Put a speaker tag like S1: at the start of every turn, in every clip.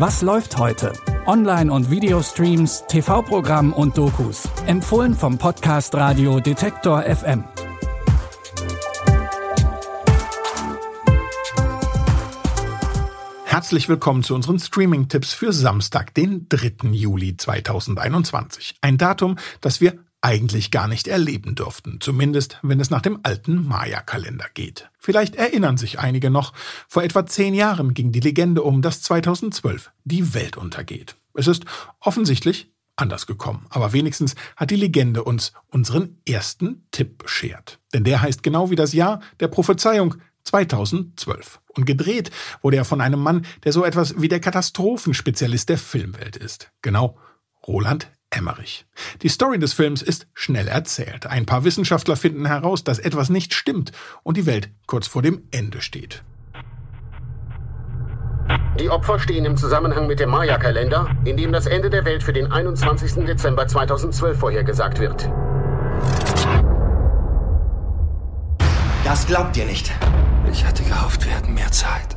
S1: Was läuft heute? Online- und Videostreams, TV-Programm und Dokus. Empfohlen vom Podcast Radio Detektor FM.
S2: Herzlich willkommen zu unseren Streaming-Tipps für Samstag, den 3. Juli 2021. Ein Datum, das wir eigentlich gar nicht erleben dürften, zumindest wenn es nach dem alten Maya-Kalender geht. Vielleicht erinnern sich einige noch, vor etwa zehn Jahren ging die Legende um, dass 2012 die Welt untergeht. Es ist offensichtlich anders gekommen, aber wenigstens hat die Legende uns unseren ersten Tipp beschert. Denn der heißt genau wie das Jahr der Prophezeiung 2012. Und gedreht wurde er von einem Mann, der so etwas wie der Katastrophenspezialist der Filmwelt ist. Genau, Roland Emmerich. Die Story des Films ist schnell erzählt. Ein paar Wissenschaftler finden heraus, dass etwas nicht stimmt und die Welt kurz vor dem Ende steht.
S3: Die Opfer stehen im Zusammenhang mit dem Maya-Kalender, in dem das Ende der Welt für den 21. Dezember 2012 vorhergesagt wird.
S4: Das glaubt ihr nicht.
S5: Ich hatte gehofft, wir hätten mehr Zeit.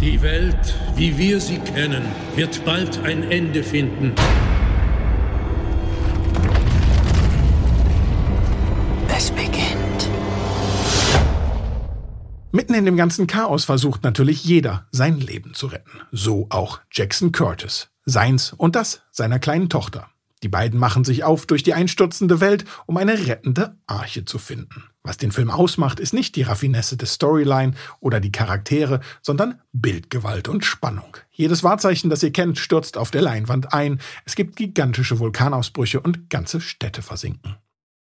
S6: Die Welt, wie wir sie kennen, wird bald ein Ende finden.
S5: Es beginnt.
S2: Mitten in dem ganzen Chaos versucht natürlich jeder, sein Leben zu retten. So auch Jackson Curtis. Seins und das seiner kleinen Tochter. Die beiden machen sich auf durch die einstürzende Welt, um eine rettende Arche zu finden. Was den Film ausmacht, ist nicht die Raffinesse des Storyline oder die Charaktere, sondern Bildgewalt und Spannung. Jedes Wahrzeichen, das ihr kennt, stürzt auf der Leinwand ein. Es gibt gigantische Vulkanausbrüche und ganze Städte versinken.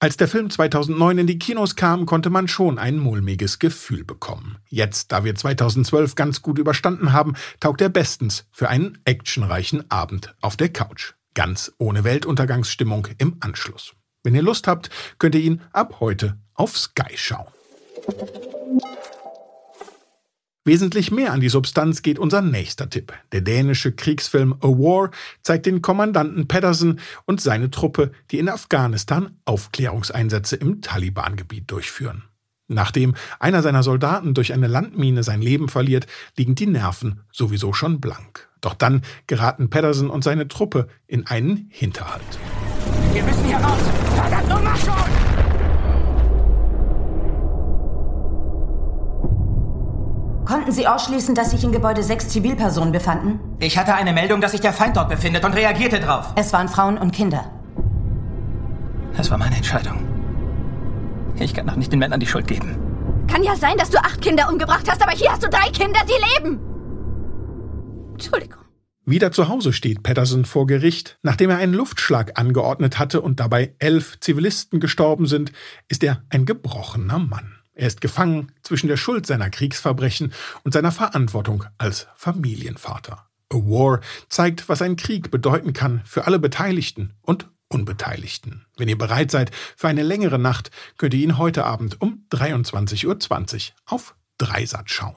S2: Als der Film 2009 in die Kinos kam, konnte man schon ein mulmiges Gefühl bekommen. Jetzt, da wir 2012 ganz gut überstanden haben, taugt er bestens für einen actionreichen Abend auf der Couch. Ganz ohne Weltuntergangsstimmung im Anschluss. Wenn ihr Lust habt, könnt ihr ihn ab heute auf Sky schauen. Wesentlich mehr an die Substanz geht unser nächster Tipp. Der dänische Kriegsfilm A War zeigt den Kommandanten Pedersen und seine Truppe, die in Afghanistan Aufklärungseinsätze im Taliban-Gebiet durchführen. Nachdem einer seiner Soldaten durch eine Landmine sein Leben verliert, liegen die Nerven sowieso schon blank. Doch dann geraten Pedersen und seine Truppe in einen Hinterhalt.
S7: Wir müssen hier raus! Verdammt nochmal schon!
S8: Konnten Sie ausschließen, dass sich in Gebäude sechs Zivilpersonen befanden?
S4: Ich hatte eine Meldung, dass sich der Feind dort befindet und reagierte drauf.
S8: Es waren Frauen und Kinder.
S4: Das war meine Entscheidung. Ich kann doch nicht den Männern die Schuld geben.
S9: Kann ja sein, dass du acht Kinder umgebracht hast, aber hier hast du drei Kinder, die leben.
S2: Wieder zu Hause steht Patterson vor Gericht. Nachdem er einen Luftschlag angeordnet hatte und dabei elf Zivilisten gestorben sind, ist er ein gebrochener Mann. Er ist gefangen zwischen der Schuld seiner Kriegsverbrechen und seiner Verantwortung als Familienvater. A War zeigt, was ein Krieg bedeuten kann für alle Beteiligten und Unbeteiligten. Wenn ihr bereit seid für eine längere Nacht, könnt ihr ihn heute Abend um 23.20 Uhr auf Dreisat schauen.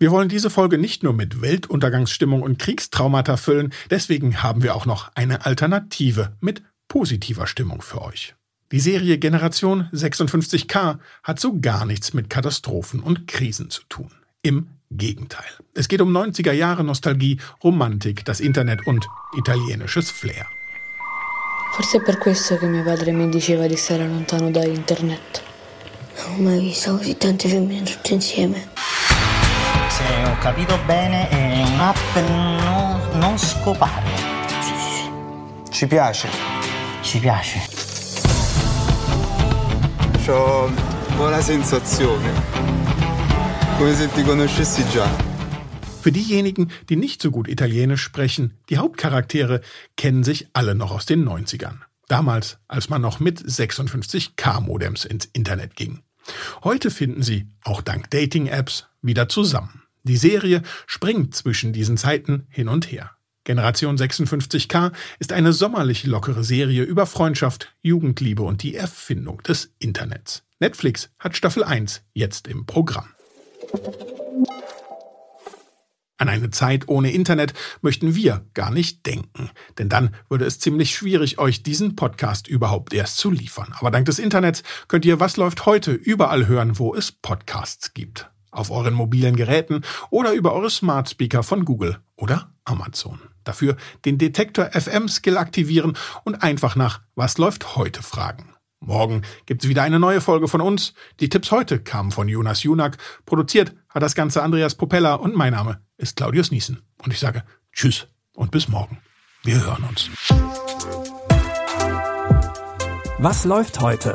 S2: Wir wollen diese Folge nicht nur mit Weltuntergangsstimmung und Kriegstraumata füllen, deswegen haben wir auch noch eine Alternative mit positiver Stimmung für euch. Die Serie Generation 56K hat so gar nichts mit Katastrophen und Krisen zu tun. Im Gegenteil. Es geht um 90er Jahre Nostalgie, Romantik, das Internet und italienisches Flair.
S10: Forse è per questo che mio padre mi diceva di stare lontano da internet. Non ho mai visto così tante femmine tutte insieme.
S11: Se ho capito bene, è un'app no- non scopare.
S10: Sì, sì, sì.
S12: Ci piace.
S11: Ci piace.
S12: Ho buona sensazione. Come se ti conoscessi già.
S2: Für diejenigen, die nicht so gut Italienisch sprechen, die Hauptcharaktere kennen sich alle noch aus den 90ern. Damals, als man noch mit 56K-Modems ins Internet ging. Heute finden sie, auch dank Dating-Apps, wieder zusammen. Die Serie springt zwischen diesen Zeiten hin und her. Generation 56K ist eine sommerlich lockere Serie über Freundschaft, Jugendliebe und die Erfindung des Internets. Netflix hat Staffel 1 jetzt im Programm. An eine Zeit ohne Internet möchten wir gar nicht denken, denn dann würde es ziemlich schwierig, euch diesen Podcast überhaupt erst zu liefern. Aber dank des Internets könnt ihr Was läuft heute überall hören, wo es Podcasts gibt. Auf euren mobilen Geräten oder über eure Smart Speaker von Google oder Amazon. Dafür den Detektor FM Skill aktivieren und einfach nach Was läuft heute fragen. Morgen gibt's wieder eine neue Folge von uns. Die Tipps heute kamen von Jonas Junak. Produziert hat das Ganze Andreas Propeller und mein Name ist Claudius Niesen. Und ich sage Tschüss und bis morgen. Wir hören uns.
S1: Was läuft heute?